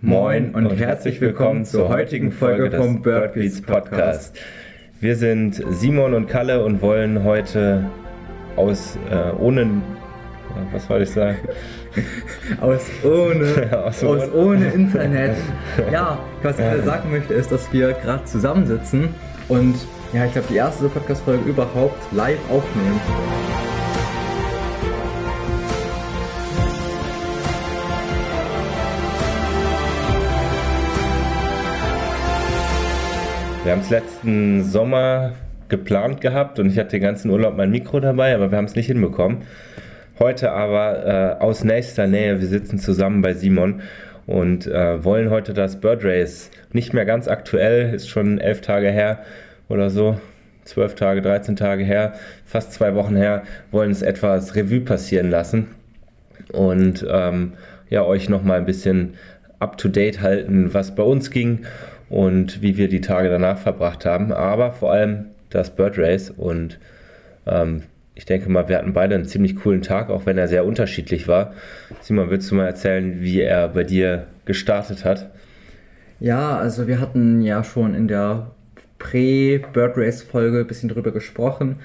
Moin und, herzlich willkommen zur heutigen Folge vom Birdbeats Podcast. Wir sind Simon und Kalle und wollen heute aus äh, ohne was wollte ich sagen? aus ohne, aus, aus ohne Internet. Ja, was ich gerade sagen möchte, ist, dass wir gerade zusammensitzen und ja, ich glaube, die erste Podcast-Folge überhaupt live aufnehmen. Wir haben es letzten Sommer geplant gehabt und ich hatte den ganzen Urlaub mein Mikro dabei, aber wir haben es nicht hinbekommen. Heute aber äh, aus nächster Nähe, wir sitzen zusammen bei Simon und äh, wollen heute das Bird Race, nicht mehr ganz aktuell, ist schon elf Tage her oder so, zwölf Tage, 13 Tage her, fast zwei Wochen her, wollen es etwas Revue passieren lassen und ähm, ja, euch nochmal ein bisschen up-to-date halten, was bei uns ging und wie wir die Tage danach verbracht haben, aber vor allem das Bird Race und ähm, ich denke mal, wir hatten beide einen ziemlich coolen Tag, auch wenn er sehr unterschiedlich war. Simon, willst du mal erzählen, wie er bei dir gestartet hat? Ja, also wir hatten ja schon in der Prä-Bird Race-Folge ein bisschen drüber gesprochen,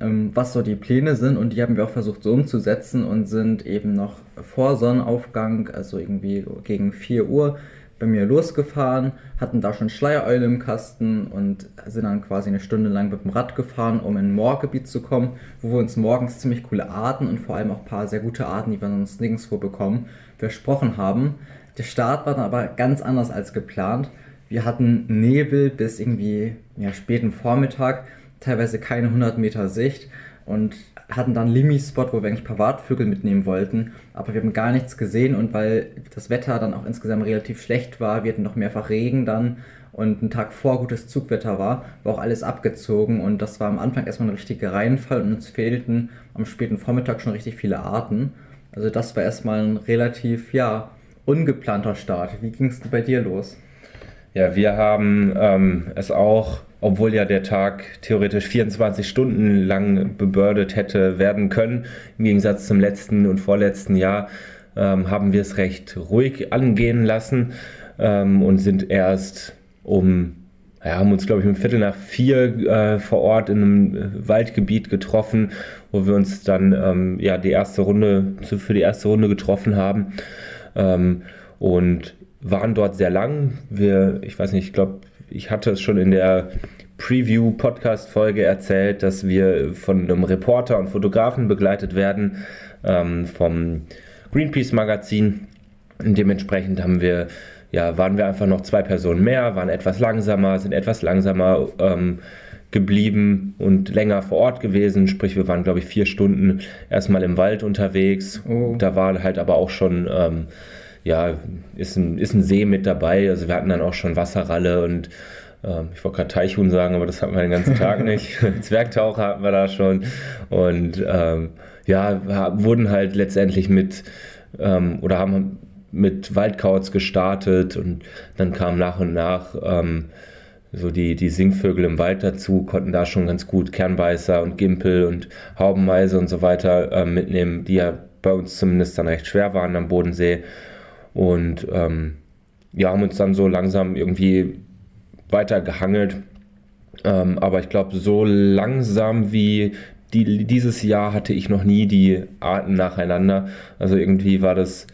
ähm, was so die Pläne sind und die haben wir auch versucht so umzusetzen und sind eben noch vor Sonnenaufgang, also irgendwie gegen 4 Uhr, bei mir losgefahren, hatten da schon Schleiereule im Kasten und sind dann quasi eine Stunde lang mit dem Rad gefahren, um in ein Moorgebiet zu kommen, wo wir uns morgens ziemlich coole Arten und vor allem auch ein paar sehr gute Arten, die wir sonst nirgendwo bekommen, versprochen haben. Der Start war dann aber ganz anders als geplant. Wir hatten Nebel bis irgendwie ja, späten Vormittag, teilweise keine 100 Meter Sicht und hatten dann Limi-Spot, wo wir eigentlich Privatvögel mitnehmen wollten, aber wir haben gar nichts gesehen und weil das Wetter dann auch insgesamt relativ schlecht war, wir hatten noch mehrfach Regen dann und ein Tag vor gutes Zugwetter war, war auch alles abgezogen und das war am Anfang erstmal ein richtiger Reinfall und uns fehlten am späten Vormittag schon richtig viele Arten. Also das war erstmal ein relativ, ja, ungeplanter Start. Wie ging es bei dir los? Ja, wir haben ähm, es auch obwohl ja der Tag theoretisch 24 Stunden lang bebördet hätte werden können. Im Gegensatz zum letzten und vorletzten Jahr ähm, haben wir es recht ruhig angehen lassen ähm, und sind erst um, ja, haben uns glaube ich um Viertel nach vier äh, vor Ort in einem äh, Waldgebiet getroffen, wo wir uns dann ähm, ja die erste Runde für die erste Runde getroffen haben ähm, und waren dort sehr lang. Wir, ich weiß nicht, ich glaube ich hatte es schon in der Preview-Podcast-Folge erzählt, dass wir von einem Reporter und Fotografen begleitet werden ähm, vom Greenpeace-Magazin. Dementsprechend haben wir, ja, waren wir einfach noch zwei Personen mehr, waren etwas langsamer, sind etwas langsamer ähm, geblieben und länger vor Ort gewesen. Sprich, wir waren, glaube ich, vier Stunden erstmal im Wald unterwegs. Oh. Da war halt aber auch schon ähm, ja, ist ein, ist ein See mit dabei. Also wir hatten dann auch schon Wasserralle und ähm, ich wollte gerade Teichhuhn sagen, aber das hatten wir den ganzen Tag nicht. Zwergtaucher hatten wir da schon. Und ähm, ja, wurden halt letztendlich mit ähm, oder haben mit Waldkauz gestartet und dann kam nach und nach ähm, so die, die Singvögel im Wald dazu, konnten da schon ganz gut Kernbeißer und Gimpel und Haubenmeise und so weiter äh, mitnehmen, die ja bei uns zumindest dann recht schwer waren am Bodensee. Und ähm, ja, haben uns dann so langsam irgendwie weiter gehangelt. Ähm, aber ich glaube, so langsam wie die, dieses Jahr hatte ich noch nie die Arten nacheinander. Also irgendwie war das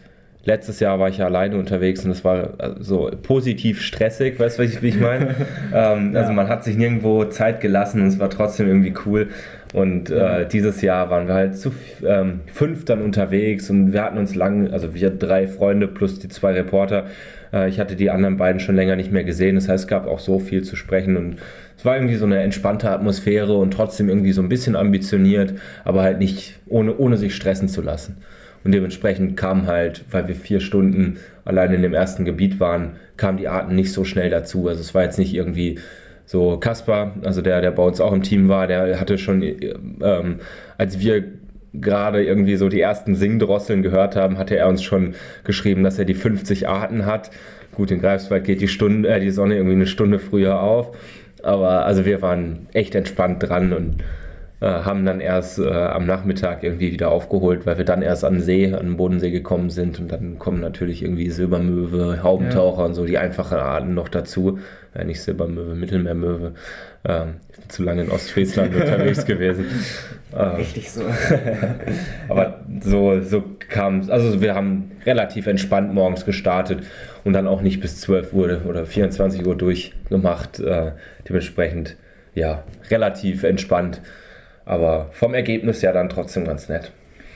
letztes Jahr war ich ja alleine unterwegs und es war so positiv stressig, weißt du, wie ich meine? ähm, ja. Also man hat sich nirgendwo Zeit gelassen und es war trotzdem irgendwie cool. Und äh, dieses Jahr waren wir halt zu ähm, fünf dann unterwegs und wir hatten uns lang, also wir drei Freunde plus die zwei Reporter. Äh, ich hatte die anderen beiden schon länger nicht mehr gesehen. Das heißt, es gab auch so viel zu sprechen und es war irgendwie so eine entspannte Atmosphäre und trotzdem irgendwie so ein bisschen ambitioniert, aber halt nicht ohne, ohne sich stressen zu lassen. Und dementsprechend kam halt, weil wir vier Stunden allein in dem ersten Gebiet waren, kamen die Arten nicht so schnell dazu. Also es war jetzt nicht irgendwie so Kaspar, also der, der bei uns auch im Team war, der hatte schon, ähm, als wir gerade irgendwie so die ersten Singdrosseln gehört haben, hatte er uns schon geschrieben, dass er die 50 Arten hat. Gut, in Greifswald geht die Stunde, äh, die Sonne irgendwie eine Stunde früher auf. Aber also wir waren echt entspannt dran und äh, haben dann erst äh, am Nachmittag irgendwie wieder aufgeholt, weil wir dann erst an den See, an den Bodensee gekommen sind und dann kommen natürlich irgendwie Silbermöwe, Haubentaucher ja. und so die einfachen Arten noch dazu. Ja, nicht Silbermöwe, Mittelmeermöwe. Ähm, zu lange in Ostfriesland unterwegs gewesen. Ähm, Richtig so. aber so, so kam es. Also wir haben relativ entspannt morgens gestartet und dann auch nicht bis 12 Uhr oder 24 Uhr durchgemacht. Äh, dementsprechend ja, relativ entspannt. Aber vom Ergebnis ja dann trotzdem ganz nett.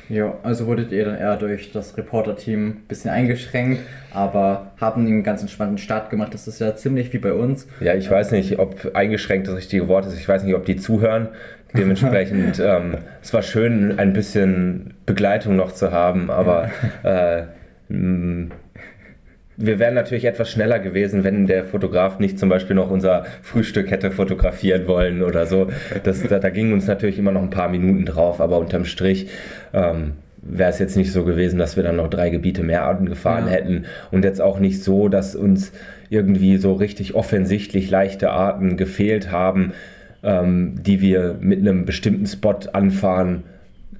Ja, also wurdet ihr dann eher durch das Reporter-Team ein bisschen eingeschränkt, aber haben einen ganz entspannten Start gemacht. Das ist ja ziemlich wie bei uns. Ja, ich weiß nicht, ob eingeschränkt das richtige Wort ist. Ich weiß nicht, ob die zuhören. Dementsprechend, ähm, es war schön, ein bisschen Begleitung noch zu haben, aber äh, wir wären natürlich etwas schneller gewesen, wenn der Fotograf nicht zum Beispiel noch unser Frühstück hätte fotografieren wollen oder so. Das, da, da gingen uns natürlich immer noch ein paar Minuten drauf, aber unterm Strich ähm, wäre es jetzt nicht so gewesen, dass wir dann noch drei Gebiete mehr Arten gefahren ja. hätten. Und jetzt auch nicht so, dass uns irgendwie so richtig offensichtlich leichte Arten gefehlt haben, ähm, die wir mit einem bestimmten Spot anfahren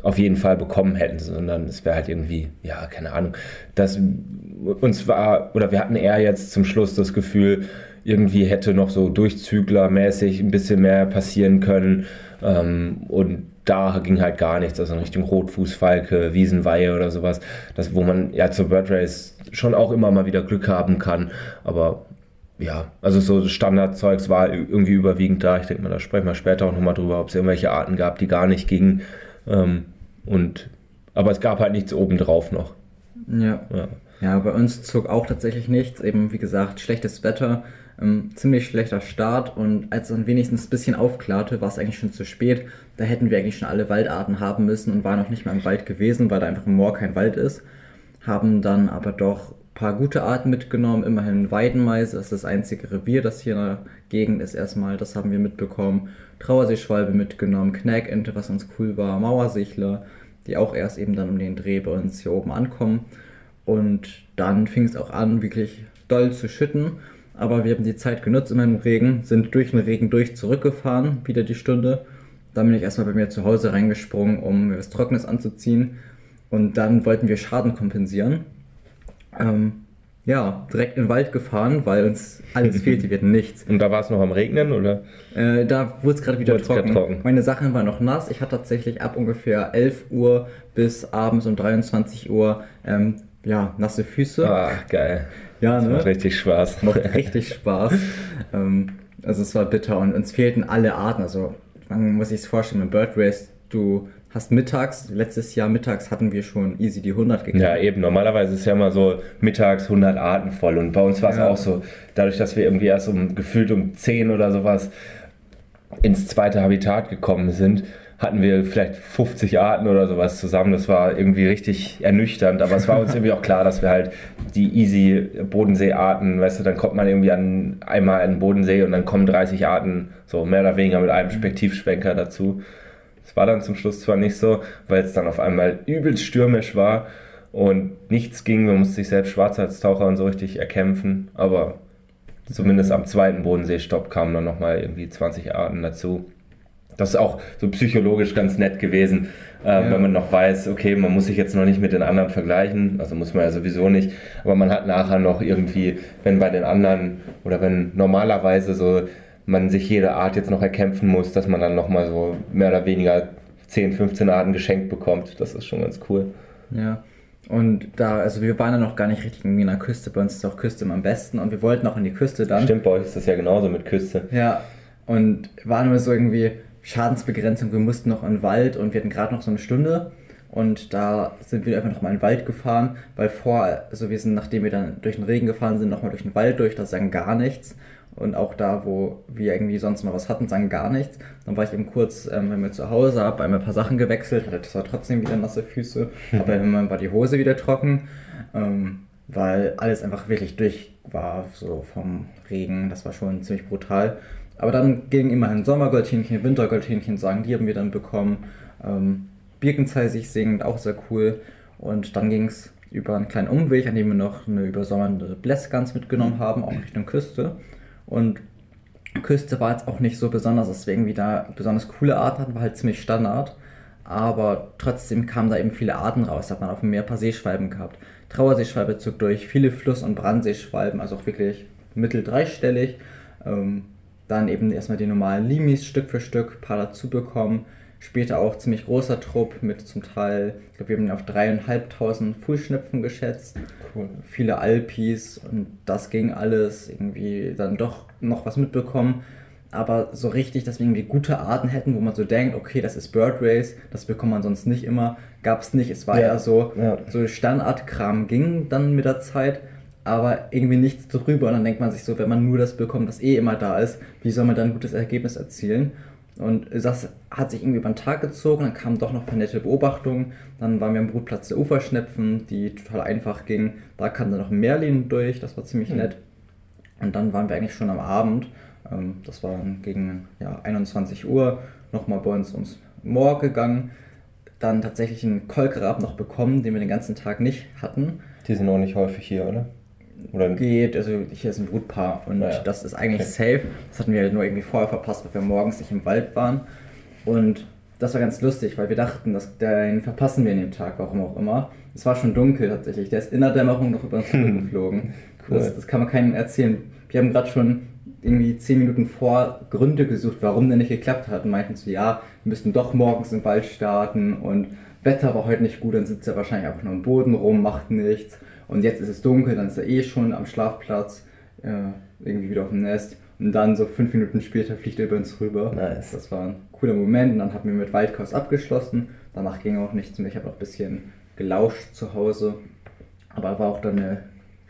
auf jeden Fall bekommen hätten, sondern es wäre halt irgendwie, ja, keine Ahnung, dass uns war, oder wir hatten eher jetzt zum Schluss das Gefühl, irgendwie hätte noch so durchzüglermäßig ein bisschen mehr passieren können ähm, und da ging halt gar nichts, also in Richtung Rotfußfalke, Wiesenweihe oder sowas, das, wo man ja zur Bird Race schon auch immer mal wieder Glück haben kann, aber ja, also so Standardzeugs war irgendwie überwiegend da. Ich denke mal, da sprechen wir später auch nochmal drüber, ob es irgendwelche Arten gab, die gar nicht gingen. Ähm, und, aber es gab halt nichts obendrauf noch. Ja. ja. Ja, bei uns zog auch tatsächlich nichts. Eben, wie gesagt, schlechtes Wetter, ähm, ziemlich schlechter Start. Und als dann wenigstens ein bisschen aufklarte, war es eigentlich schon zu spät. Da hätten wir eigentlich schon alle Waldarten haben müssen und waren noch nicht mal im Wald gewesen, weil da einfach im Moor kein Wald ist. Haben dann aber doch paar gute Arten mitgenommen. Immerhin Weidenmeise ist das einzige Revier, das hier in der Gegend ist erstmal. Das haben wir mitbekommen. Trauerseeschwalbe mitgenommen, Knäkente, was uns cool war, Mauersichler, die auch erst eben dann um den Dreh bei uns hier oben ankommen. Und dann fing es auch an, wirklich doll zu schütten. Aber wir haben die Zeit genutzt in meinem Regen, sind durch den Regen durch zurückgefahren, wieder die Stunde. Dann bin ich erstmal bei mir zu Hause reingesprungen, um mir was Trockenes anzuziehen. Und dann wollten wir Schaden kompensieren. Ähm, ja, direkt in den Wald gefahren, weil uns alles fehlte, wir hatten nichts. Und da war es noch am Regnen, oder? Äh, da wurde es gerade wieder trocken. trocken. Meine Sachen waren noch nass. Ich hatte tatsächlich ab ungefähr 11 Uhr bis abends um 23 Uhr ähm, ja, nasse Füße. Ah, geil. Ja, das ne? Macht richtig Spaß. Macht richtig Spaß. ähm, also es war bitter und uns fehlten alle Arten. Also man muss sich es vorstellen, im Bird Race, du hast mittags, letztes Jahr mittags hatten wir schon easy die 100 gekriegt. Ja, eben. Normalerweise ist ja immer so mittags 100 Arten voll. Und bei uns war es ja. auch so, dadurch, dass wir irgendwie erst um gefühlt um 10 oder sowas ins zweite Habitat gekommen sind, hatten wir vielleicht 50 Arten oder sowas zusammen. Das war irgendwie richtig ernüchternd, aber es war uns irgendwie auch klar, dass wir halt die easy Bodensee-Arten, weißt du, dann kommt man irgendwie an einmal an den Bodensee und dann kommen 30 Arten, so mehr oder weniger mit einem Spektivschwenker dazu. Es war dann zum Schluss zwar nicht so, weil es dann auf einmal übelst stürmisch war und nichts ging. Man musste sich selbst Schwarzheitstaucher und so richtig erkämpfen, aber zumindest am zweiten Bodenseestopp kamen dann nochmal irgendwie 20 Arten dazu. Das ist auch so psychologisch ganz nett gewesen, äh, ja. wenn man noch weiß, okay, man muss sich jetzt noch nicht mit den anderen vergleichen, also muss man ja sowieso nicht, aber man hat nachher noch irgendwie, wenn bei den anderen oder wenn normalerweise so man sich jede Art jetzt noch erkämpfen muss, dass man dann nochmal so mehr oder weniger 10, 15 Arten geschenkt bekommt. Das ist schon ganz cool. Ja. Und da, also wir waren ja noch gar nicht richtig in der Küste, bei uns ist auch Küste immer am besten und wir wollten auch in die Küste dann. Stimmt, bei euch ist das ja genauso mit Küste. Ja, und waren wir so irgendwie Schadensbegrenzung, wir mussten noch in den Wald und wir hatten gerade noch so eine Stunde und da sind wir einfach nochmal in den Wald gefahren, weil vor, also wir sind, nachdem wir dann durch den Regen gefahren sind, nochmal durch den Wald durch, da sang gar nichts und auch da, wo wir irgendwie sonst mal was hatten, sagen gar nichts. Dann war ich eben kurz ähm, bei mir zu Hause, habe einmal ein paar Sachen gewechselt, hatte zwar trotzdem wieder nasse Füße, aber irgendwann war die Hose wieder trocken, ähm, weil alles einfach wirklich durch war, so vom Regen. Das war schon ziemlich brutal. Aber dann ging immerhin Sommergoldhähnchen, Wintergoldhähnchen sagen, die haben wir dann bekommen. Ähm, Birkenzeisig singend, auch sehr cool. Und dann ging es über einen kleinen Umweg, an dem wir noch eine übersommernde Blässgans mitgenommen haben, auch Richtung Küste. Und Küste war jetzt auch nicht so besonders, deswegen wieder besonders coole Arten hatten, war halt ziemlich Standard. Aber trotzdem kamen da eben viele Arten raus. Da hat man auf dem Meer ein paar Seeschwalben gehabt. Trauerseeschwalbe zog durch, viele Fluss- und Brandseeschwalben, also auch wirklich mittel dreistellig. Ähm, dann eben erstmal die normalen Limis Stück für Stück, ein paar dazu bekommen. Später auch ziemlich großer Trupp mit zum Teil, ich glaube, wir haben ihn auf dreieinhalbtausend Fußschnepfen geschätzt. Cool. Viele Alpis und das ging alles. Irgendwie dann doch noch was mitbekommen. Aber so richtig, dass wir irgendwie gute Arten hätten, wo man so denkt, okay, das ist Bird Race, das bekommt man sonst nicht immer, gab es nicht. Es war ja, eher so, ja. so Standardkram ging dann mit der Zeit aber irgendwie nichts drüber. Und dann denkt man sich so, wenn man nur das bekommt, was eh immer da ist, wie soll man dann ein gutes Ergebnis erzielen? Und das hat sich irgendwie über den Tag gezogen, dann kamen doch noch ein paar nette Beobachtungen. Dann waren wir am Brutplatz der Uferschnepfen, die total einfach ging. Da kam dann noch Merlin durch, das war ziemlich mhm. nett. Und dann waren wir eigentlich schon am Abend, ähm, das war gegen ja, 21 Uhr, nochmal bei uns ums Moor gegangen. Dann tatsächlich einen Kolkrab noch bekommen, den wir den ganzen Tag nicht hatten. Die sind auch nicht häufig hier, oder? Oder geht, also hier ist ein Brutpaar und ja. das ist eigentlich okay. safe. Das hatten wir halt nur irgendwie vorher verpasst, weil wir morgens nicht im Wald waren. Und das war ganz lustig, weil wir dachten, dass den verpassen wir in dem Tag, warum auch immer. Es war schon dunkel tatsächlich. Der ist in der Dämmerung noch über uns geflogen. Cool. Das, das, kann man keinem erzählen. Wir haben gerade schon irgendwie zehn Minuten vor Gründe gesucht, warum der nicht geklappt hat und meinten so, ja, wir müssten doch morgens im Wald starten und Wetter war heute nicht gut, dann sitzt er wahrscheinlich einfach nur am Boden rum, macht nichts. Und jetzt ist es dunkel, dann ist er eh schon am Schlafplatz, äh, irgendwie wieder auf dem Nest. Und dann so fünf Minuten später fliegt er über uns rüber. Nice. Das war ein cooler Moment. Und dann haben wir mit Waldkurs abgeschlossen. Danach ging auch nichts mehr. Ich habe auch ein bisschen gelauscht zu Hause. Aber war auch dann eine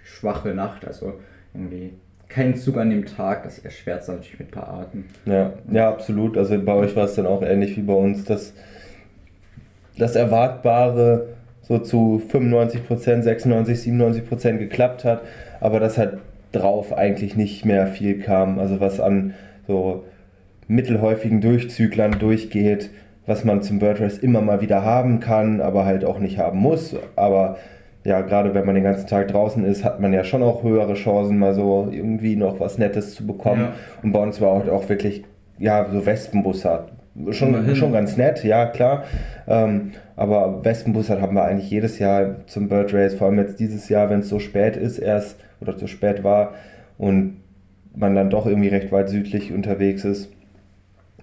schwache Nacht. Also irgendwie kein Zug an dem Tag. Das erschwert es natürlich mit ein paar Arten. Ja, ja, absolut. Also bei euch war es dann auch ähnlich wie bei uns, dass das Erwartbare so zu 95 Prozent, 96, 97 Prozent geklappt hat, aber dass halt drauf eigentlich nicht mehr viel kam. Also was an so mittelhäufigen Durchzüglern durchgeht, was man zum Bird Race immer mal wieder haben kann, aber halt auch nicht haben muss. Aber ja, gerade wenn man den ganzen Tag draußen ist, hat man ja schon auch höhere Chancen, mal so irgendwie noch was Nettes zu bekommen. Ja. Und bei uns war auch, auch wirklich, ja, so Wespenbussard schon, schon ganz nett, ja klar. Ähm, aber Wespenbussard haben wir eigentlich jedes Jahr zum Bird Race, vor allem jetzt dieses Jahr, wenn es so spät ist erst oder zu spät war und man dann doch irgendwie recht weit südlich unterwegs ist.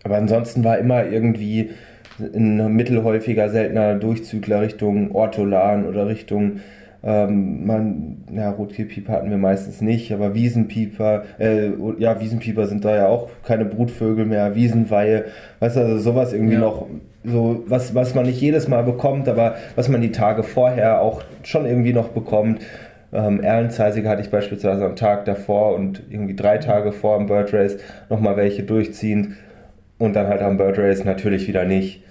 Aber ansonsten war immer irgendwie ein mittelhäufiger, seltener Durchzügler Richtung Ortolan oder Richtung ähm, man, ja, Rotkehlpieper hatten wir meistens nicht, aber Wiesenpieper, äh, ja, Wiesenpieper sind da ja auch keine Brutvögel mehr, Wiesenweihe, weißt du, also sowas irgendwie ja. noch, so was, was man nicht jedes Mal bekommt, aber was man die Tage vorher auch schon irgendwie noch bekommt. Ähm, Erlenzeisige hatte ich beispielsweise am Tag davor und irgendwie drei Tage vor dem Bird Race nochmal welche durchziehend und dann halt am Bird Race natürlich wieder nicht.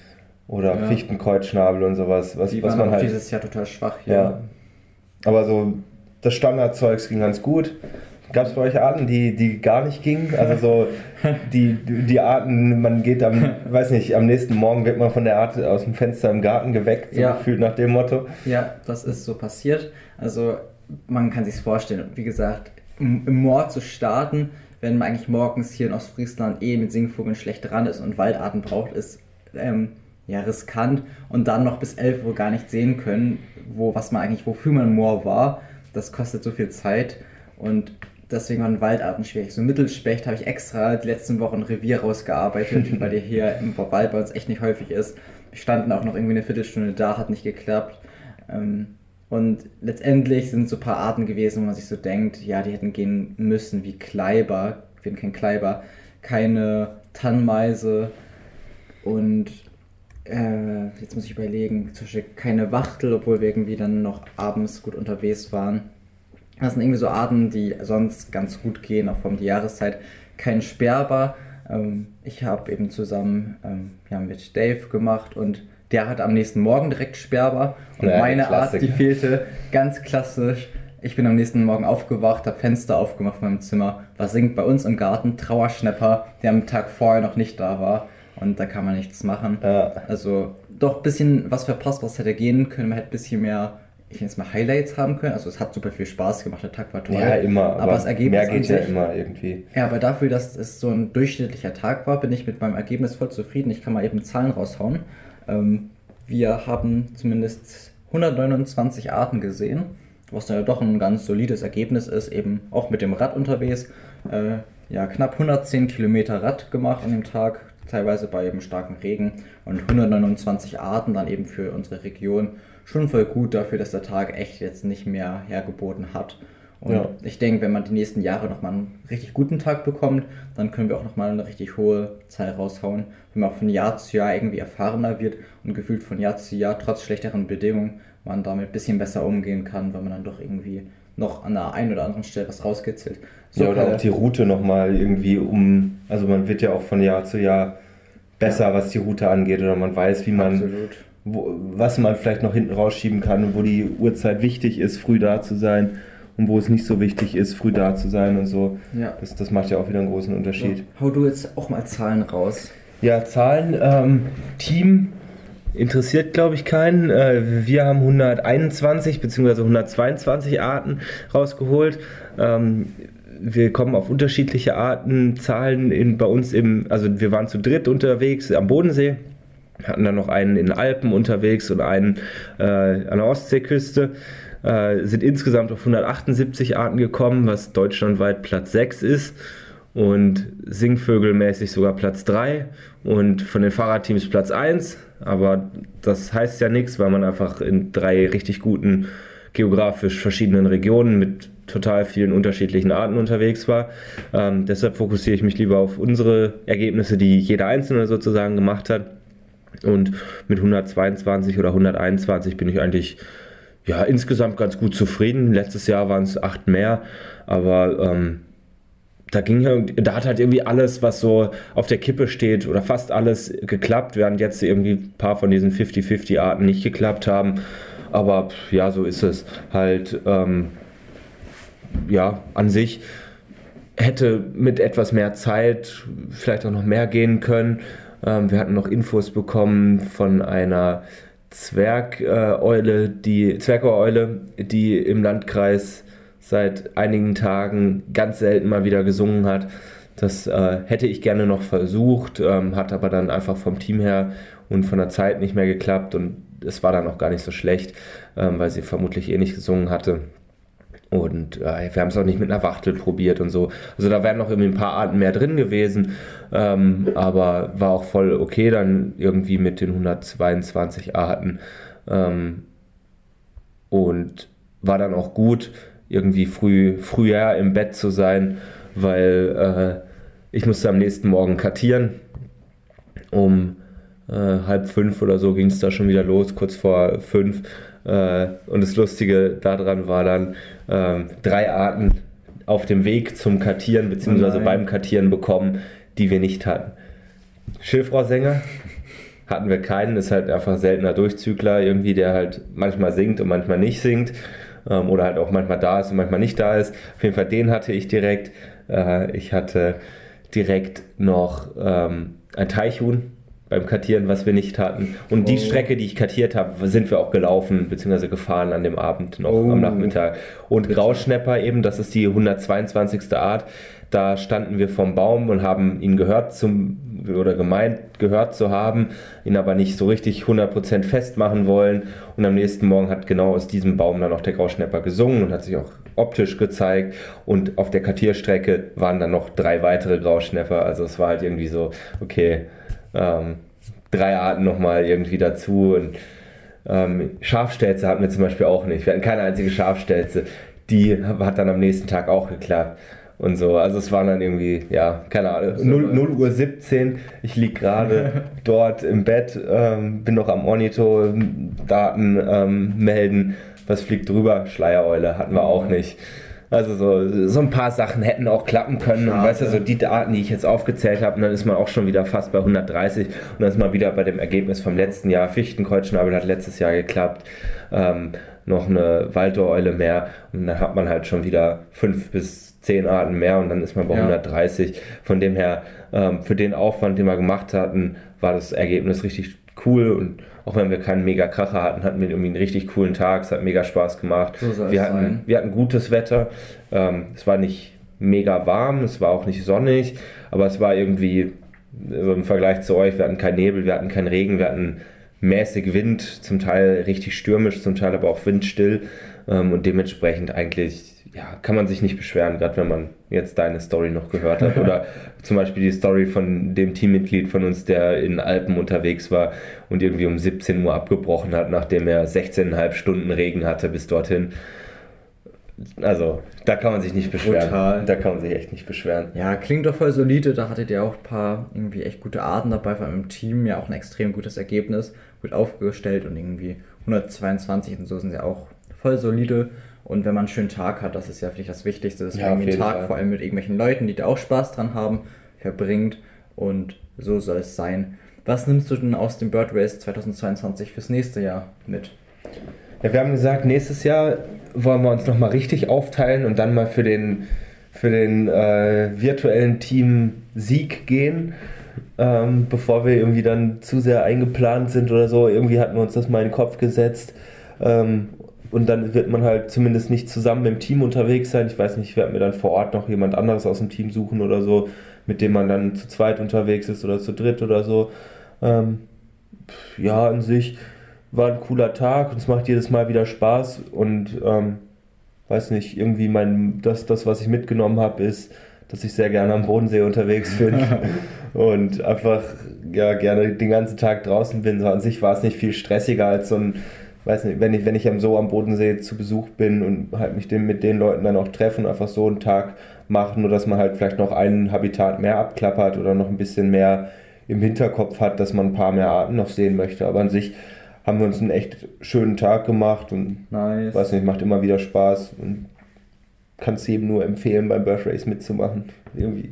Oder ja. Fichtenkreuzschnabel und sowas. Was, die was waren man halt, dieses Jahr total schwach hier. Ja. Aber so das Standardzeugs ging ganz gut. Gab es bei euch Arten, die, die gar nicht gingen? Also so die, die Arten, man geht am, weiß nicht, am nächsten Morgen wird man von der Art aus dem Fenster im Garten geweckt, so ja. gefühlt nach dem Motto. Ja, das ist so passiert. Also man kann sich vorstellen. Wie gesagt, im, im Moor zu starten, wenn man eigentlich morgens hier in Ostfriesland eh mit Singvogeln schlecht dran ist und Waldarten braucht, ist ähm, ja, riskant und dann noch bis 11 Uhr gar nicht sehen können, wo, was man eigentlich, wofür man Moor war. Das kostet so viel Zeit und deswegen waren Waldarten schwierig. So Mittelspecht habe ich extra die letzten Wochen Revier rausgearbeitet, weil der hier im Wald bei uns echt nicht häufig ist. Wir standen auch noch irgendwie eine Viertelstunde da, hat nicht geklappt. Ähm, und letztendlich sind so ein paar Arten gewesen, wo man sich so denkt, ja, die hätten gehen müssen, wie Kleiber. Wir haben kein Kleiber, keine Tannmeise und äh, jetzt muss ich überlegen, zum Beispiel keine Wachtel, obwohl wir irgendwie dann noch abends gut unterwegs waren. Das sind irgendwie so Arten, die sonst ganz gut gehen, auch von der Jahreszeit. Kein Sperber. Ähm, ich habe eben zusammen ähm, ja, mit Dave gemacht und der hat am nächsten Morgen direkt Sperber. Und ja, meine Art, die fehlte ganz klassisch. Ich bin am nächsten Morgen aufgewacht, habe Fenster aufgemacht von meinem Zimmer. Was singt bei uns im Garten? Trauerschnepper, der am Tag vorher noch nicht da war und da kann man nichts machen. Ja. Also doch ein bisschen was verpasst, was hätte gehen können. Man hätte ein bisschen mehr ich jetzt mal Highlights haben können. Also es hat super viel Spaß gemacht, der Tag war toll. Ja, immer. Aber, Aber, das Ergebnis mehr geht ja immer irgendwie. ja, aber dafür, dass es so ein durchschnittlicher Tag war, bin ich mit meinem Ergebnis voll zufrieden. Ich kann mal eben Zahlen raushauen. Ähm, wir haben zumindest 129 Arten gesehen, was dann ja doch ein ganz solides Ergebnis ist, eben auch mit dem Rad unterwegs. Äh, ja, knapp 110 Kilometer Rad gemacht an dem Tag, teilweise bei eben starkem Regen und 129 Arten dann eben für unsere Region. Schon voll gut dafür, dass der Tag echt jetzt nicht mehr hergeboten hat. Und Ja. ich denke, wenn man die nächsten Jahre nochmal einen richtig guten Tag bekommt, dann können wir auch nochmal eine richtig hohe Zahl raushauen. Wenn man von Jahr zu Jahr irgendwie erfahrener wird und gefühlt von Jahr zu Jahr trotz schlechteren Bedingungen man damit ein bisschen besser umgehen kann, weil man dann doch irgendwie noch an der einen oder anderen Stelle was rauskitzelt. So, ja, oder auch die Route nochmal irgendwie um. Also man wird ja auch von Jahr zu Jahr besser, was die Route angeht, oder man weiß, wie man, absolut. wo, was man vielleicht noch hinten rausschieben kann und wo die Uhrzeit wichtig ist, früh da zu sein und wo es nicht so wichtig ist, früh da zu sein und so. Ja. Das, das macht ja auch wieder einen großen Unterschied. So, hau du jetzt auch mal Zahlen raus. Ja, Zahlen. Ähm, Team interessiert, glaube ich, keinen. Äh, wir haben 121 bzw. 122 Arten rausgeholt. Ähm, wir kommen auf unterschiedliche Arten, Zahlen in, bei uns im, also wir waren zu dritt unterwegs am Bodensee, hatten dann noch einen in den Alpen unterwegs und einen äh, an der Ostseeküste. Äh, sind insgesamt auf 178 Arten gekommen, was deutschlandweit Platz 6 ist und Singvögelmäßig sogar Platz 3 und von den Fahrradteams Platz 1. Aber das heißt ja nichts, weil man einfach in drei richtig guten geografisch verschiedenen Regionen mit total vielen unterschiedlichen Arten unterwegs war. Ähm, deshalb fokussiere ich mich lieber auf unsere Ergebnisse, die jeder Einzelne sozusagen gemacht hat. Und mit 122 oder 121 bin ich eigentlich ja, insgesamt ganz gut zufrieden. Letztes Jahr waren es acht mehr, aber ähm, da ging da hat halt irgendwie alles, was so auf der Kippe steht oder fast alles geklappt, während jetzt irgendwie ein paar von diesen 50-50 Arten nicht geklappt haben. Aber ja, so ist es halt. Ähm, ja, an sich hätte mit etwas mehr Zeit vielleicht auch noch mehr gehen können. Ähm, wir hatten noch Infos bekommen von einer Zwergeule, die Zwergeule, die im Landkreis seit einigen Tagen ganz selten mal wieder gesungen hat. Das äh, hätte ich gerne noch versucht, ähm, hat aber dann einfach vom Team her und von der Zeit nicht mehr geklappt und es war dann auch gar nicht so schlecht, ähm, weil sie vermutlich eh nicht gesungen hatte. Und äh, wir haben es auch nicht mit einer Wachtel probiert und so. Also da wären noch irgendwie ein paar Arten mehr drin gewesen, ähm, aber war auch voll okay dann irgendwie mit den 122 Arten. Ähm, und war dann auch gut, irgendwie früh, früher im Bett zu sein, weil äh, ich musste am nächsten Morgen kartieren. Um äh, halb fünf oder so ging es da schon wieder los, kurz vor fünf. Äh, und das Lustige daran war dann ähm, drei Arten auf dem Weg zum Kartieren beziehungsweise Nein. beim Kartieren bekommen, die wir nicht hatten. Schilfrohrsänger hatten wir keinen, ist halt einfach seltener Durchzügler, irgendwie, der halt manchmal singt und manchmal nicht singt. Ähm, oder halt auch manchmal da ist und manchmal nicht da ist. Auf jeden Fall den hatte ich direkt. Äh, ich hatte direkt noch ähm, ein Teichhuhn beim Kartieren, was wir nicht hatten. Und die Oh. Strecke, die ich kartiert habe, sind wir auch gelaufen bzw. gefahren an dem Abend noch Oh. am Nachmittag. Und Grauschnepper eben, das ist die 122. Art. Da standen wir vom Baum und haben ihn gehört zum oder gemeint gehört zu haben, ihn aber nicht so richtig 100% festmachen wollen. Und am nächsten Morgen hat genau aus diesem Baum dann auch der Grauschnepper gesungen und hat sich auch optisch gezeigt. Und auf der Kartierstrecke waren dann noch drei weitere Grauschnepper. Also es war halt irgendwie so, okay, ähm, drei Arten nochmal irgendwie dazu. Und ähm, Schafstelze hatten wir zum Beispiel auch nicht. Wir hatten keine einzige Schafstelze. Die hat dann am nächsten Tag auch geklappt. Und so, also es waren dann irgendwie, ja, keine Ahnung, 0, 0 Uhr 17, ich lieg gerade dort im Bett, ähm, bin noch am Monitor, Daten ähm, melden, was fliegt drüber? Schleiereule hatten wir auch nicht. Also so, so ein paar Sachen hätten auch klappen können. Und Schade. weißt du, so die Daten, die ich jetzt aufgezählt habe, und dann ist man auch schon wieder fast bei 130 und dann ist man wieder bei dem Ergebnis vom letzten Jahr. Fichtenkreuzschnabel hat letztes Jahr geklappt. Ähm, noch eine Waldoreule mehr und dann hat man halt schon wieder fünf bis zehn Arten mehr und dann ist man bei Ja. 130. Von dem her, ähm, für den Aufwand, den wir gemacht hatten, war das Ergebnis richtig cool und auch wenn wir keinen mega Kracher hatten, hatten wir irgendwie einen richtig coolen Tag. Es hat mega Spaß gemacht. So wir, hatten, wir hatten gutes Wetter. Ähm, es war nicht mega warm, es war auch nicht sonnig, aber es war irgendwie also im Vergleich zu euch, wir hatten keinen Nebel, wir hatten keinen Regen, wir hatten mäßig Wind, zum Teil richtig stürmisch, zum Teil aber auch windstill ähm, und dementsprechend eigentlich ja, kann man sich nicht beschweren, gerade wenn man jetzt deine Story noch gehört hat. Oder zum Beispiel die Story von dem Teammitglied von uns, der in Alpen unterwegs war und irgendwie um 17 Uhr abgebrochen hat, nachdem er 16,5 Stunden Regen hatte bis dorthin. Also, da kann man sich nicht beschweren. Total. Da kann man sich echt nicht beschweren. Ja, klingt doch voll solide. Da hattet ihr auch ein paar irgendwie echt gute Arten dabei, vor allem im Team. Ja, auch ein extrem gutes Ergebnis. Gut aufgestellt und irgendwie 122 und so sind sie auch voll solide. Und wenn man einen schönen Tag hat, das ist ja vielleicht das Wichtigste, dass man ja, den Tag Fall. vor allem mit irgendwelchen Leuten, die da auch Spaß dran haben, verbringt. Und so soll es sein. Was nimmst du denn aus dem Bird Race 2022 fürs nächste Jahr mit? Ja, wir haben gesagt, nächstes Jahr wollen wir uns nochmal richtig aufteilen und dann mal für den, für den äh, virtuellen Team Sieg gehen. Ähm, bevor wir irgendwie dann zu sehr eingeplant sind oder so. Irgendwie hatten wir uns das mal in den Kopf gesetzt. Ähm, und dann wird man halt zumindest nicht zusammen im Team unterwegs sein. Ich weiß nicht, ich werde mir dann vor Ort noch jemand anderes aus dem Team suchen oder so, mit dem man dann zu zweit unterwegs ist oder zu dritt oder so. Ähm, ja, an sich war ein cooler Tag und es macht jedes Mal wieder Spaß und ähm, weiß nicht, irgendwie mein, das, das was ich mitgenommen habe, ist, dass ich sehr gerne am Bodensee unterwegs bin und einfach ja, gerne den ganzen Tag draußen bin. So an sich war es nicht viel stressiger als so ein weiß nicht, wenn ich, wenn ich so am Bodensee zu Besuch bin und halt mich den, mit den Leuten dann auch treffen, einfach so einen Tag machen, nur dass man halt vielleicht noch einen Habitat mehr abklappert oder noch ein bisschen mehr im Hinterkopf hat, dass man ein paar mehr Arten noch sehen möchte. Aber an sich haben wir uns einen echt schönen Tag gemacht und nice. weiß nicht, macht immer wieder Spaß und kann es jedem nur empfehlen, beim Birth Race mitzumachen. Irgendwie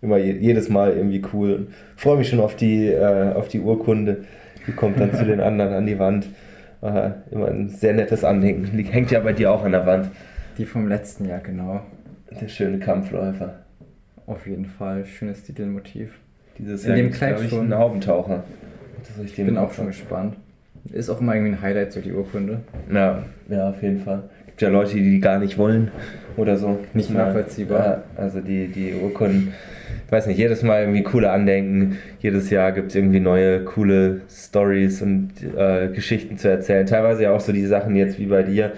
immer jedes Mal irgendwie cool. Freue mich schon auf die, äh, auf die Urkunde. Die kommt dann zu den anderen an die Wand. Aha, immer ein sehr nettes Anhängen. Hängt ja bei dir auch an der Wand. Die vom letzten Jahr, genau. Der schöne Kampfläufer. Auf jeden Fall, schönes Titelmotiv. Dieses In Jahr dem Kleid schon. einen Haubentaucher. ich bin auch schon gespannt. Ist auch immer irgendwie ein Highlight, so die Urkunde. Ja, ja, auf jeden Fall. Gibt ja Leute, die die gar nicht wollen oder so. Nicht nachvollziehbar. Ja, also die, die Urkunden ich weiß nicht, jedes Mal irgendwie coole Andenken, jedes Jahr gibt es irgendwie neue coole Stories und äh, Geschichten zu erzählen. Teilweise ja auch so die Sachen jetzt wie bei dir.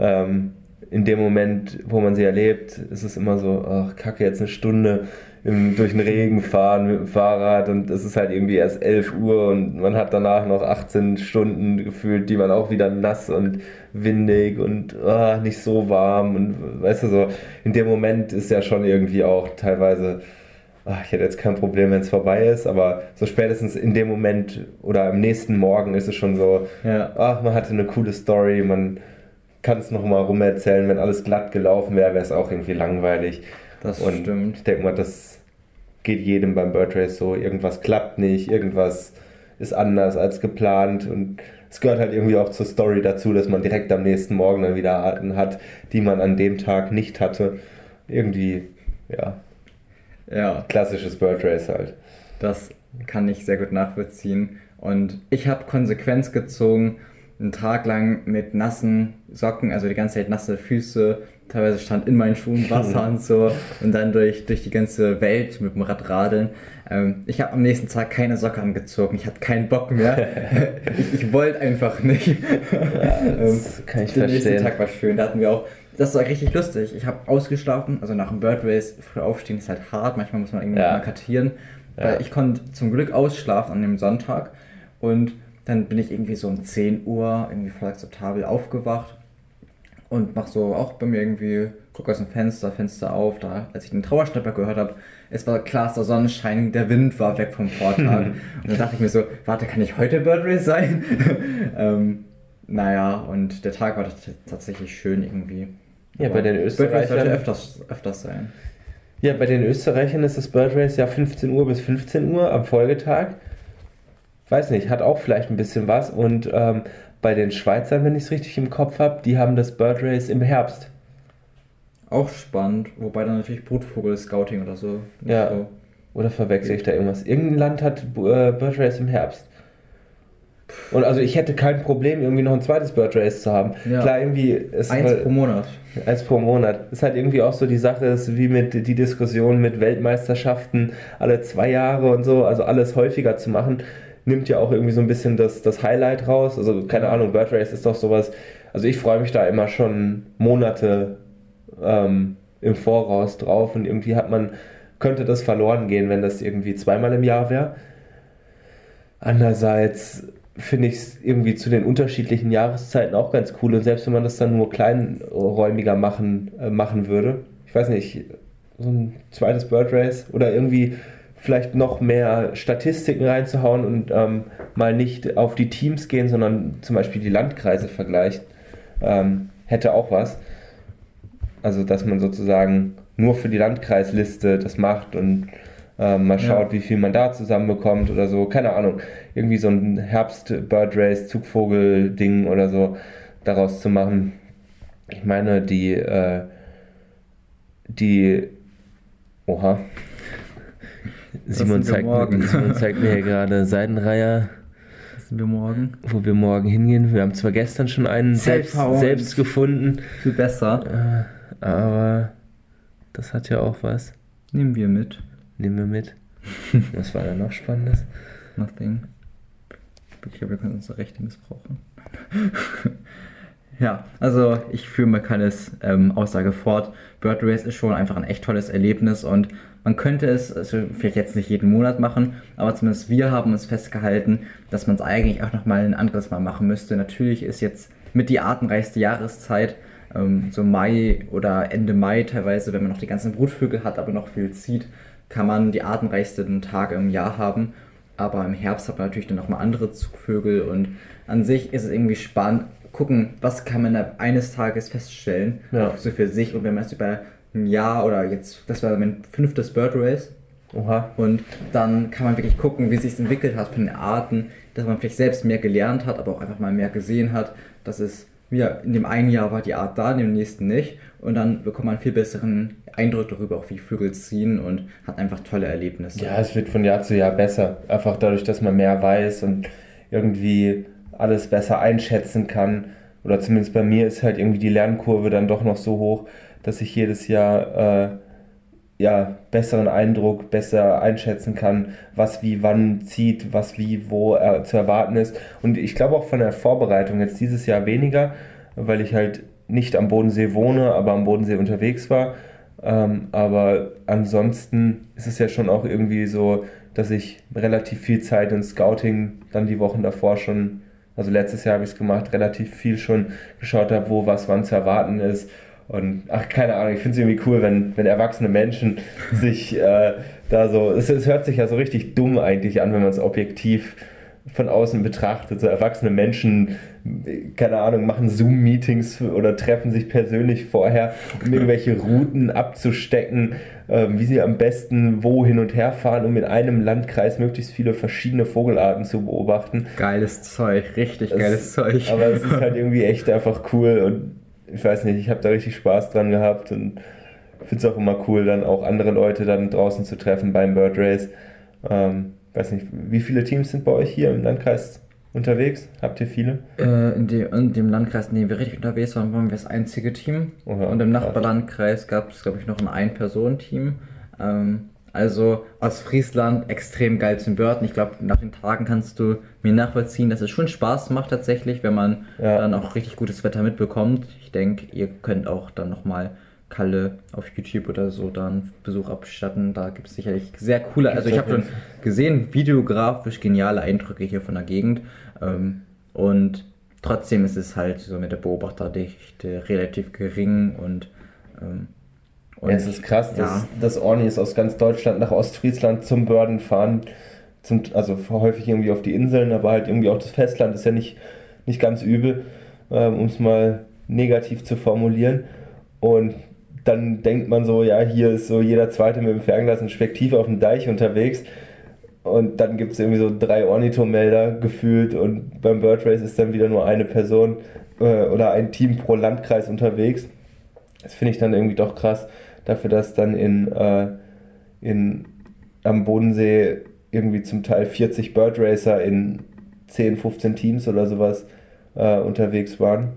Ähm, in dem Moment, wo man sie erlebt, ist es immer so, ach, kacke, jetzt eine Stunde im, durch den Regen fahren mit dem Fahrrad und es ist halt irgendwie erst 11 Uhr und man hat danach noch 18 Stunden gefühlt, die man auch wieder nass und windig und oh, nicht so warm und weißt du so, in dem Moment ist ja schon irgendwie auch teilweise ach, ich hätte jetzt kein Problem, wenn es vorbei ist, aber so spätestens in dem Moment oder am nächsten Morgen ist es schon so, ja. ach, man hatte eine coole Story, man kann es nochmal rumerzählen, wenn alles glatt gelaufen wäre, wäre es auch irgendwie langweilig. Das Und stimmt. Ich denke mal, das geht jedem beim Bird Race so, irgendwas klappt nicht, irgendwas ist anders als geplant und es gehört halt irgendwie auch zur Story dazu, dass man direkt am nächsten Morgen dann wieder Arten hat, die man an dem Tag nicht hatte. Irgendwie, ja, ja. Klassisches Bird Race halt. Das kann ich sehr gut nachvollziehen. Und ich habe Konsequenz gezogen, einen Tag lang mit nassen Socken, also die ganze Zeit nasse Füße, teilweise stand in meinen Schuhen Wasser und so und dann durch, durch die ganze Welt mit dem Rad radeln. Ähm, ich habe am nächsten Tag keine Socke angezogen, ich hatte keinen Bock mehr. ich, ich wollte einfach nicht. Ja, das kann ich Der verstehen. nächste Tag war schön, da hatten wir auch das war richtig lustig. Ich habe ausgeschlafen, also nach dem Bird Race, früh aufstehen ist halt hart, manchmal muss man irgendwie ja. mal kartieren. Ja. Ich konnte zum Glück ausschlafen an dem Sonntag und dann bin ich irgendwie so um 10 Uhr irgendwie voll akzeptabel aufgewacht und mach so auch bei mir irgendwie, guck aus dem Fenster, Fenster auf, da, als ich den Trauerschnapper gehört habe, es war klar, der Sonnenschein, der Wind war weg vom Vortag. und dann dachte ich mir so, warte, kann ich heute Bird Race sein? ähm, naja, und der Tag war tatsächlich schön irgendwie. Ja, bei den Österreichern. sollte öfters, öfters sein. Ja, bei den Österreichern ist das Bird Race ja 15 Uhr bis 15 Uhr am Folgetag. Weiß nicht, hat auch vielleicht ein bisschen was. Und ähm, bei den Schweizern, wenn ich es richtig im Kopf habe, die haben das Bird Race im Herbst. Auch spannend, wobei dann natürlich Brutvogel-Scouting oder so. Ja. So oder verwechsel ich da irgendwas? Irgendein Land hat äh, Bird Race im Herbst. Und also ich hätte kein Problem, irgendwie noch ein zweites Bird Race zu haben. Ja. Klar, irgendwie ist Eins halt- pro Monat. Eins pro Monat. Ist halt irgendwie auch so die Sache, ist wie mit die Diskussion mit Weltmeisterschaften alle zwei Jahre und so, also alles häufiger zu machen, nimmt ja auch irgendwie so ein bisschen das, das Highlight raus. Also keine Ahnung, Bird Race ist doch sowas, also ich freue mich da immer schon Monate ähm, im Voraus drauf und irgendwie hat man, könnte das verloren gehen, wenn das irgendwie zweimal im Jahr wäre. Andererseits finde ich es irgendwie zu den unterschiedlichen Jahreszeiten auch ganz cool und selbst wenn man das dann nur kleinräumiger machen, äh, machen würde, ich weiß nicht, so ein zweites Bird Race oder irgendwie vielleicht noch mehr Statistiken reinzuhauen und ähm, mal nicht auf die Teams gehen, sondern zum Beispiel die Landkreise vergleicht, ähm, hätte auch was. Also dass man sozusagen nur für die Landkreisliste das macht und ähm, mal Ja. schaut, wie viel man da zusammenbekommt oder so. Keine Ahnung. Irgendwie so ein Herbst-Bird Race, Zugvogel-Ding oder so daraus zu machen. Ich meine, die, äh, die, oha. Simon zeigt, mir, Simon zeigt mir hier gerade Seidenreiher, wir morgen. wo wir morgen hingehen. Wir haben zwar gestern schon einen selbst, selbst gefunden, Viel besser. äh, aber das hat ja auch was. Nehmen wir mit. Nehmen wir mit. Was war da noch Spannendes? Nothing. Ich glaube, wir können unsere Rechte missbrauchen. ja, also ich führe Makales ähm, Aussage fort. Bird Race ist schon einfach ein echt tolles Erlebnis und man könnte es also vielleicht jetzt nicht jeden Monat machen, aber zumindest wir haben uns festgehalten, dass man es eigentlich auch nochmal ein anderes Mal machen müsste. Natürlich ist jetzt mit die artenreichste Jahreszeit, ähm, so Mai oder Ende Mai teilweise, wenn man noch die ganzen Brutvögel hat, aber noch viel zieht, kann man die artenreichsten Tage im Jahr haben. Aber im Herbst hat man natürlich dann nochmal andere Zugvögel und an sich ist es irgendwie spannend, gucken, was kann man innerhalb eines Tages feststellen, Ja. auch so für sich. Und wenn man es über ein Jahr oder jetzt, das war mein fünftes Bird Race, Oha. und dann kann man wirklich gucken, wie sich entwickelt hat von den Arten, dass man vielleicht selbst mehr gelernt hat, aber auch einfach mal mehr gesehen hat. Dass es, ja, in dem einen Jahr war die Art da, in dem nächsten nicht. Und dann bekommt man einen viel besseren Eindruck darüber, auch wie Vögel ziehen und hat einfach tolle Erlebnisse. Ja, es wird von Jahr zu Jahr besser. Einfach dadurch, dass man mehr weiß und irgendwie alles besser einschätzen kann. Oder zumindest bei mir ist halt irgendwie die Lernkurve dann doch noch so hoch, dass ich jedes Jahr äh, ja, besseren Eindruck, besser einschätzen kann, was wie wann zieht, was wie wo äh, zu erwarten ist. Und ich glaube auch von der Vorbereitung jetzt dieses Jahr weniger, weil ich halt nicht am Bodensee wohne, aber am Bodensee unterwegs war. Ähm, aber ansonsten ist es ja schon auch irgendwie so, dass ich relativ viel Zeit in Scouting dann die Wochen davor schon, also letztes Jahr habe ich es gemacht, relativ viel schon geschaut habe, wo was wann zu erwarten ist. Und ach, keine Ahnung, ich finde es irgendwie cool, wenn, wenn erwachsene Menschen sich äh, da so. Es, es hört sich ja so richtig dumm eigentlich an, wenn man es objektiv von außen betrachtet. So erwachsene Menschen, keine Ahnung, machen Zoom-Meetings oder treffen sich persönlich vorher, um irgendwelche Routen abzustecken, ähm, wie sie am besten wo hin und her fahren, um in einem Landkreis möglichst viele verschiedene Vogelarten zu beobachten. Geiles Zeug, richtig Es- geiles Zeug. Aber es ist halt irgendwie echt einfach cool und ich weiß nicht, ich habe da richtig Spaß dran gehabt und finde es auch immer cool, dann auch andere Leute dann draußen zu treffen beim Bird Race. Ähm, weiß nicht, wie viele Teams sind bei euch hier im Landkreis unterwegs? Habt ihr viele? Äh, in, dem, in dem Landkreis, in dem wir richtig unterwegs waren, waren wir das einzige Team. Oha, und im. Nachbarlandkreis gab es, glaube ich, noch ein Ein-Personen-Team. Ähm, also aus Friesland extrem geil zum Börden. Ich glaube, nach den Tagen kannst du mir nachvollziehen, dass es schon Spaß macht tatsächlich, wenn man Ja. dann auch richtig gutes Wetter mitbekommt. Ich denke, ihr könnt auch dann nochmal Kalle auf YouTube oder so dann Besuch abstatten. Da gibt es sicherlich sehr coole, also ich habe schon gesehen, videografisch geniale Eindrücke hier von der Gegend. Ähm, und trotzdem ist es halt so mit der Beobachterdichte relativ gering und, ähm, und ja, es ist krass, dass, ja. dass Ornis aus ganz Deutschland nach Ostfriesland zum Börden fahren. Zum, also häufig irgendwie auf die Inseln, aber halt irgendwie auch das Festland ist ja nicht, nicht ganz übel, ähm, um es mal negativ zu formulieren. Und dann denkt man so, ja, hier ist so jeder Zweite mit dem Fernglas und Spektiv auf dem Deich unterwegs. Und dann gibt es irgendwie so drei Ornithomelder gefühlt und beim Bird Race ist dann wieder nur eine Person äh, oder ein Team pro Landkreis unterwegs. Das finde ich dann irgendwie doch krass, dafür, dass dann in, äh, in, am Bodensee irgendwie zum Teil 40 Bird Racer in 10, 15 Teams oder sowas äh, unterwegs waren.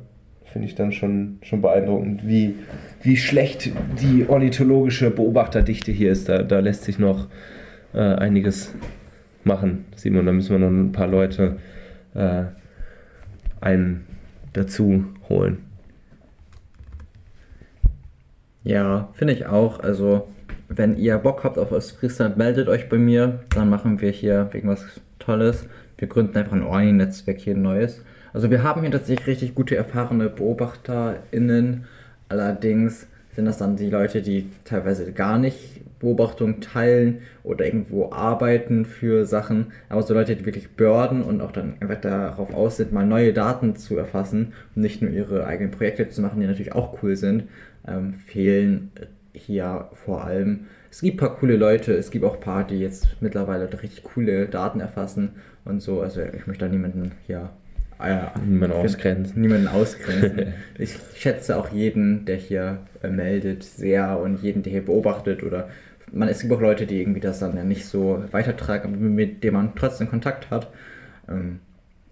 Finde ich dann schon, schon beeindruckend, wie, wie schlecht die ornithologische Beobachterdichte hier ist. Da, da lässt sich noch äh, einiges machen, Simon. Da müssen wir noch ein paar Leute äh, einen dazu holen. Ja, finde ich auch. Also, wenn ihr Bock habt auf Ostfriesland, meldet euch bei mir. Dann machen wir hier irgendwas Tolles. Wir gründen einfach ein Orni-Netzwerk hier ein neues. Also, wir haben hier tatsächlich richtig gute, erfahrene BeobachterInnen. Allerdings sind das dann die Leute, die teilweise gar nicht Beobachtungen teilen oder irgendwo arbeiten für Sachen. Aber so Leute, die wirklich börden und auch dann einfach darauf aus sind, mal neue Daten zu erfassen und nicht nur ihre eigenen Projekte zu machen, die natürlich auch cool sind, ähm, fehlen hier vor allem. Es gibt ein paar coole Leute, es gibt auch ein paar, die jetzt mittlerweile richtig coole Daten erfassen und so. Also ich möchte da niemanden hier äh, niemanden ausgrenzen. Niemanden ausgrenzen. ich schätze auch jeden, der hier äh, meldet, sehr und jeden, der hier beobachtet oder man, es gibt auch Leute, die irgendwie das dann ja nicht so weitertragen, mit denen man trotzdem Kontakt hat. Ähm,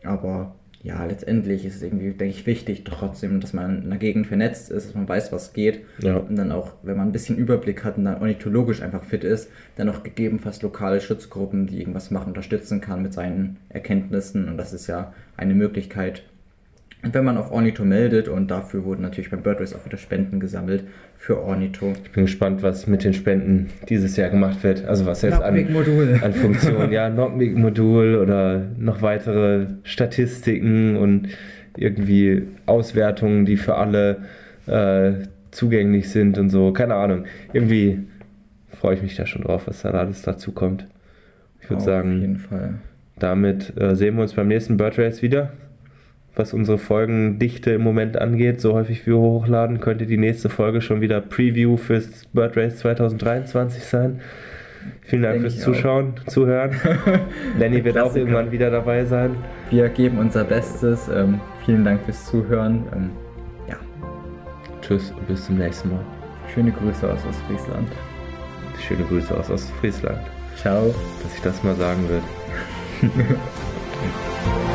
aber ja, letztendlich ist es irgendwie, denke ich, wichtig trotzdem, dass man in der Gegend vernetzt ist, dass man weiß, was geht. Ja. Und dann auch, wenn man ein bisschen Überblick hat und dann ornithologisch einfach fit ist, dann auch gegebenenfalls lokale Schutzgruppen, die irgendwas machen, unterstützen kann mit seinen Erkenntnissen. Und das ist ja eine Möglichkeit, wenn man auf Ornito meldet und dafür wurden natürlich beim Birdrace auch wieder Spenden gesammelt für Ornito. Ich bin gespannt, was mit den Spenden dieses Jahr gemacht wird. Also was jetzt an, an Funktionen, ja, Knockmic-Modul oder noch weitere Statistiken und irgendwie Auswertungen, die für alle äh, zugänglich sind und so. Keine Ahnung. Irgendwie freue ich mich da schon drauf, was da alles dazu kommt. Ich würde sagen, auf jeden Fall. damit äh, sehen wir uns beim nächsten Bird Race wieder was unsere Folgendichte im Moment angeht. So häufig wir hochladen, könnte die nächste Folge schon wieder Preview fürs Bird Race 2023 sein. Vielen Dank Denk fürs Zuschauen, auch. Zuhören. Lenny wird auch irgendwann wieder dabei sein. Wir geben unser Bestes. Ähm, vielen Dank fürs Zuhören. Ähm, ja. Tschüss und bis zum nächsten Mal. Schöne Grüße aus Ostfriesland. Schöne Grüße aus Ostfriesland. Ciao. Dass ich das mal sagen würde.